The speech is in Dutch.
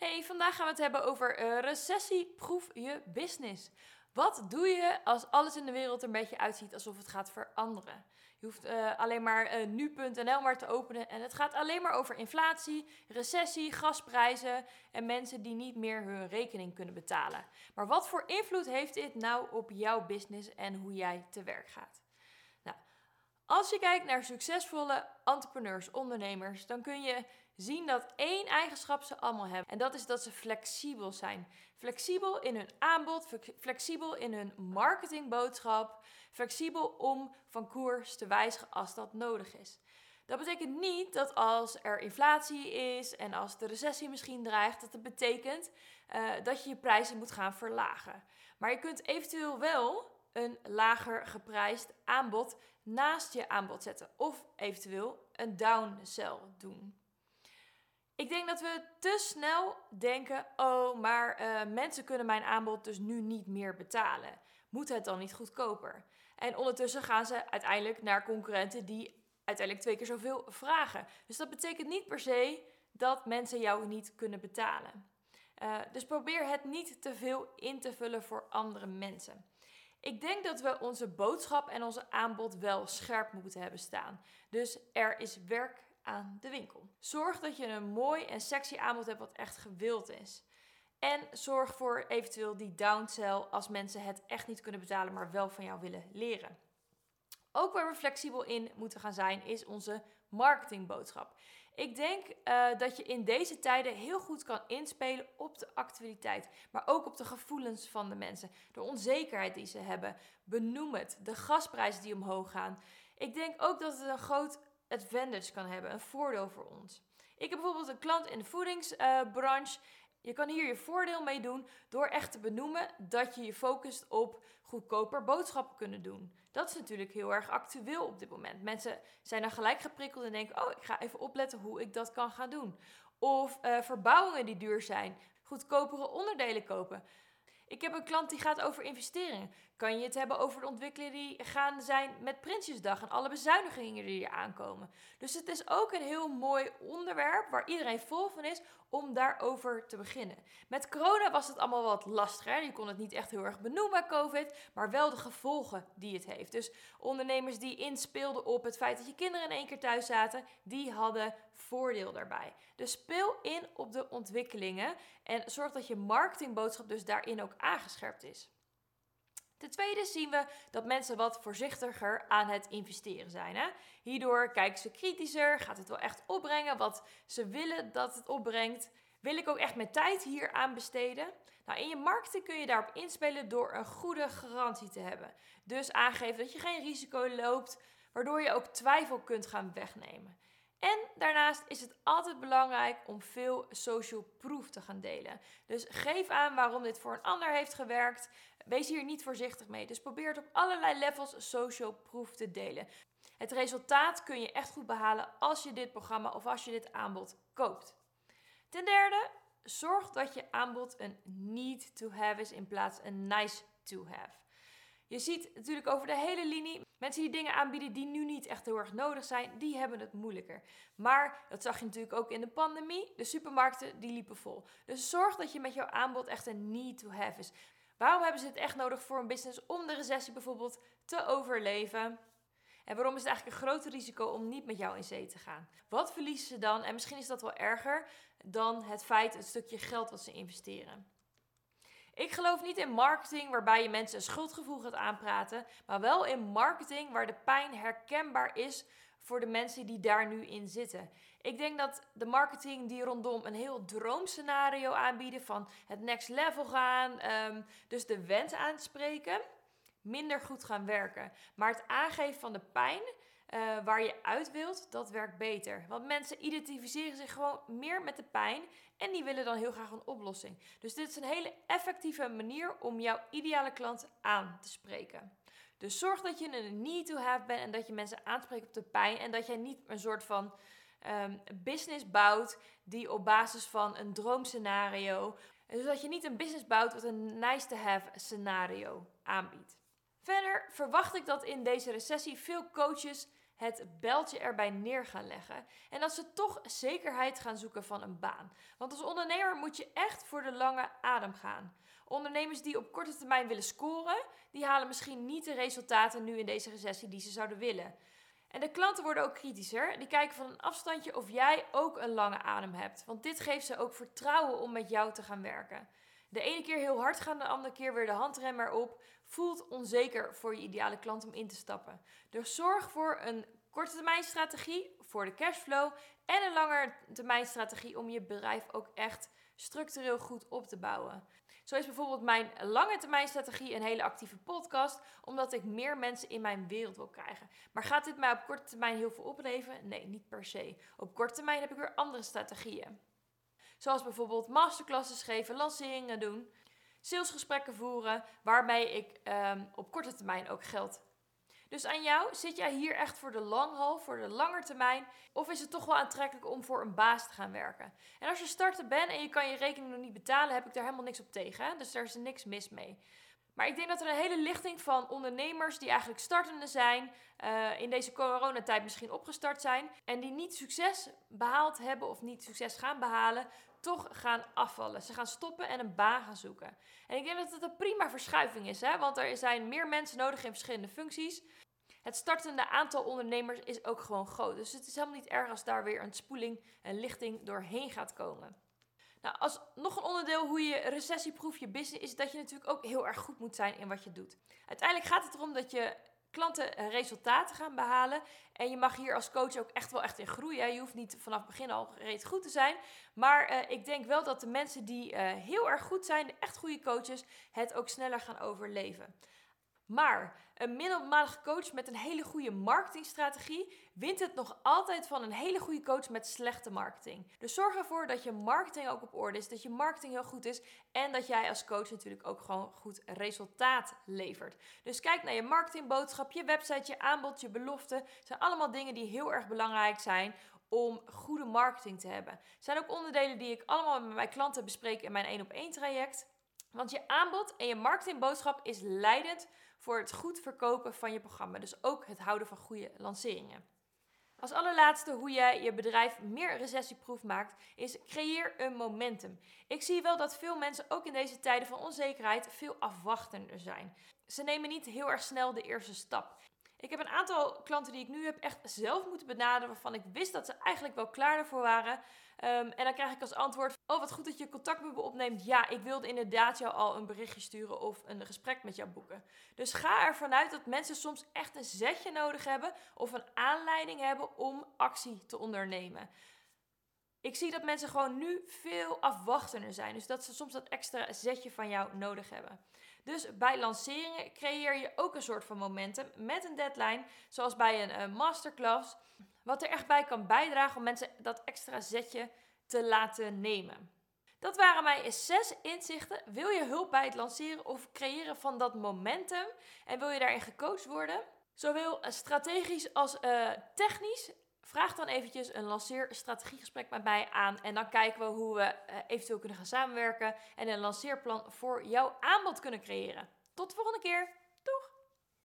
Hey, vandaag gaan we het hebben over uh, recessieproef je business. Wat doe je als alles in de wereld er een beetje uitziet alsof het gaat veranderen? Je hoeft uh, alleen maar uh, nu.nl maar te openen en het gaat alleen maar over inflatie, recessie, gasprijzen en mensen die niet meer hun rekening kunnen betalen. Maar wat voor invloed heeft dit nou op jouw business en hoe jij te werk gaat? Nou, als je kijkt naar succesvolle entrepreneurs, ondernemers, dan kun je zien dat één eigenschap ze allemaal hebben. En dat is dat ze flexibel zijn. Flexibel in hun aanbod, flexibel in hun marketingboodschap, flexibel om van koers te wijzigen als dat nodig is. Dat betekent niet dat als er inflatie is en als de recessie misschien dreigt, dat het betekent uh, dat je je prijzen moet gaan verlagen. Maar je kunt eventueel wel een lager geprijsd aanbod naast je aanbod zetten. Of eventueel een downsell doen. Ik denk dat we te snel denken: oh, maar uh, mensen kunnen mijn aanbod dus nu niet meer betalen. Moet het dan niet goedkoper? En ondertussen gaan ze uiteindelijk naar concurrenten die uiteindelijk twee keer zoveel vragen. Dus dat betekent niet per se dat mensen jou niet kunnen betalen. Uh, dus probeer het niet te veel in te vullen voor andere mensen. Ik denk dat we onze boodschap en onze aanbod wel scherp moeten hebben staan. Dus er is werk aan de winkel. Zorg dat je een mooi en sexy aanbod hebt wat echt gewild is. En zorg voor eventueel die downsell als mensen het echt niet kunnen betalen, maar wel van jou willen leren. Ook waar we flexibel in moeten gaan zijn, is onze marketingboodschap. Ik denk uh, dat je in deze tijden heel goed kan inspelen op de actualiteit, maar ook op de gevoelens van de mensen. De onzekerheid die ze hebben. Benoem het. De gasprijzen die omhoog gaan. Ik denk ook dat het een groot advantage kan hebben, een voordeel voor ons. Ik heb bijvoorbeeld een klant in de voedingsbranche. je kan hier je voordeel mee doen door echt te benoemen dat je je focust op goedkoper boodschappen kunnen doen. Dat is natuurlijk heel erg actueel op dit moment. Mensen zijn dan gelijk geprikkeld en denken: Oh, ik ga even opletten hoe ik dat kan gaan doen. Of uh, verbouwingen die duur zijn, goedkopere onderdelen kopen. Ik heb een klant die gaat over investeringen. Kan je het hebben over de ontwikkelingen die gaan zijn met Prinsjesdag en alle bezuinigingen die er aankomen. Dus het is ook een heel mooi onderwerp waar iedereen vol van is om daarover te beginnen. Met corona was het allemaal wat lastiger. Je kon het niet echt heel erg benoemen, COVID, maar wel de gevolgen die het heeft. Dus ondernemers die inspeelden op het feit dat je kinderen in één keer thuis zaten, die hadden voordeel daarbij. Dus speel in op de ontwikkelingen en zorg dat je marketingboodschap dus daarin ook aangescherpt is. Ten tweede zien we dat mensen wat voorzichtiger aan het investeren zijn. Hè? Hierdoor kijken ze kritischer, gaat het wel echt opbrengen wat ze willen dat het opbrengt. Wil ik ook echt mijn tijd hier aan besteden? Nou, in je marketing kun je daarop inspelen door een goede garantie te hebben. Dus aangeven dat je geen risico loopt, waardoor je ook twijfel kunt gaan wegnemen. En daarnaast is het altijd belangrijk om veel social proof te gaan delen. Dus geef aan waarom dit voor een ander heeft gewerkt. Wees hier niet voorzichtig mee. Dus probeer het op allerlei levels social proof te delen. Het resultaat kun je echt goed behalen als je dit programma of als je dit aanbod koopt. Ten derde, zorg dat je aanbod een need to have is in plaats een nice to have. Je ziet natuurlijk over de hele linie mensen die dingen aanbieden die nu niet echt heel erg nodig zijn, die hebben het moeilijker. Maar dat zag je natuurlijk ook in de pandemie. De supermarkten die liepen vol. Dus zorg dat je met jouw aanbod echt een need to have is. Waarom hebben ze het echt nodig voor een business om de recessie bijvoorbeeld te overleven? En waarom is het eigenlijk een groot risico om niet met jou in zee te gaan? Wat verliezen ze dan? En misschien is dat wel erger dan het feit, het stukje geld wat ze investeren. Ik geloof niet in marketing waarbij je mensen een schuldgevoel gaat aanpraten, maar wel in marketing waar de pijn herkenbaar is voor de mensen die daar nu in zitten. Ik denk dat de marketing die rondom een heel droomscenario aanbieden van het next level gaan, um, dus de wens aanspreken, minder goed gaan werken. Maar het aangeven van de pijn uh, waar je uit wilt, dat werkt beter. Want mensen identificeren zich gewoon meer met de pijn en die willen dan heel graag een oplossing. Dus dit is een hele effectieve manier om jouw ideale klant aan te spreken. Dus zorg dat je een need to have bent en dat je mensen aanspreekt op de pijn en dat jij niet een soort van um, business bouwt die op basis van een droomscenario, dus dat je niet een business bouwt wat een nice to have scenario aanbiedt. Verder verwacht ik dat in deze recessie veel coaches het beltje erbij neer gaan leggen. En dat ze toch zekerheid gaan zoeken van een baan. Want als ondernemer moet je echt voor de lange adem gaan. Ondernemers die op korte termijn willen scoren, die halen misschien niet de resultaten nu in deze recessie die ze zouden willen. En de klanten worden ook kritischer. Die kijken van een afstandje of jij ook een lange adem hebt. Want dit geeft ze ook vertrouwen om met jou te gaan werken. De ene keer heel hard gaan, de andere keer weer de handrem erop. Voelt onzeker voor je ideale klant om in te stappen. Dus zorg voor een korte termijn strategie voor de cashflow en een lange termijn strategie om je bedrijf ook echt structureel goed op te bouwen. Zo is bijvoorbeeld mijn lange termijn strategie een hele actieve podcast, omdat ik meer mensen in mijn wereld wil krijgen. Maar gaat dit mij op korte termijn heel veel opleveren? Nee, niet per se. Op korte termijn heb ik weer andere strategieën. Zoals bijvoorbeeld masterclasses geven, lanceringen doen, salesgesprekken voeren, waarmee ik um, op korte termijn ook geld dus aan jou, zit jij hier echt voor de long haul, voor de lange termijn? Of is het toch wel aantrekkelijk om voor een baas te gaan werken? En als je starter bent en je kan je rekening nog niet betalen, heb ik daar helemaal niks op tegen. Dus daar is niks mis mee. Maar ik denk dat er een hele lichting van ondernemers die eigenlijk startende zijn, uh, in deze coronatijd misschien opgestart zijn en die niet succes behaald hebben of niet succes gaan behalen, toch gaan afvallen. Ze gaan stoppen en een baan gaan zoeken. En ik denk dat het een prima verschuiving is, hè? want er zijn meer mensen nodig in verschillende functies. Het startende aantal ondernemers is ook gewoon groot. Dus het is helemaal niet erg als daar weer een spoeling en lichting doorheen gaat komen. Nou, als nog een onderdeel hoe je recessieproef je business is dat je natuurlijk ook heel erg goed moet zijn in wat je doet. Uiteindelijk gaat het erom dat je klanten resultaten gaan behalen. En je mag hier als coach ook echt wel echt in groeien. Je hoeft niet vanaf het begin al reeds goed te zijn. Maar uh, ik denk wel dat de mensen die uh, heel erg goed zijn, de echt goede coaches, het ook sneller gaan overleven. Maar een middelmatige coach met een hele goede marketingstrategie wint het nog altijd van een hele goede coach met slechte marketing. Dus zorg ervoor dat je marketing ook op orde is, dat je marketing heel goed is en dat jij als coach natuurlijk ook gewoon goed resultaat levert. Dus kijk naar je marketingboodschap, je website, je aanbod, je belofte. Het zijn allemaal dingen die heel erg belangrijk zijn om goede marketing te hebben. Het zijn ook onderdelen die ik allemaal met mijn klanten bespreek in mijn 1 op 1 traject. Want je aanbod en je marketingboodschap is leidend voor het goed verkopen van je programma. Dus ook het houden van goede lanceringen. Als allerlaatste hoe jij je bedrijf meer recessieproof maakt, is creëer een momentum. Ik zie wel dat veel mensen ook in deze tijden van onzekerheid veel afwachtender zijn. Ze nemen niet heel erg snel de eerste stap. Ik heb een aantal klanten die ik nu heb echt zelf moeten benaderen, waarvan ik wist dat ze eigenlijk wel klaar ervoor waren. Ehm, en dan krijg ik als antwoord: Oh, wat goed dat je contact met me opneemt. Ja, ik wilde inderdaad jou al een berichtje sturen of een gesprek met jou boeken. Dus ga ervan uit dat mensen soms echt een zetje nodig hebben of een aanleiding hebben om actie te ondernemen. Ik zie dat mensen gewoon nu veel afwachtender zijn. Dus dat ze soms dat extra zetje van jou nodig hebben. Dus bij lanceringen creëer je ook een soort van momentum met een deadline, zoals bij een uh, masterclass, wat er echt bij kan bijdragen om mensen dat extra zetje te laten nemen. Dat waren mijn zes inzichten. Wil je hulp bij het lanceren of creëren van dat momentum en wil je daarin gecoacht worden? Zowel strategisch als uh, technisch Vraag dan eventjes een lanceerstrategiegesprek met mij aan. En dan kijken we hoe we uh, eventueel kunnen gaan samenwerken. En een lanceerplan voor jouw aanbod kunnen creëren. Tot de volgende keer!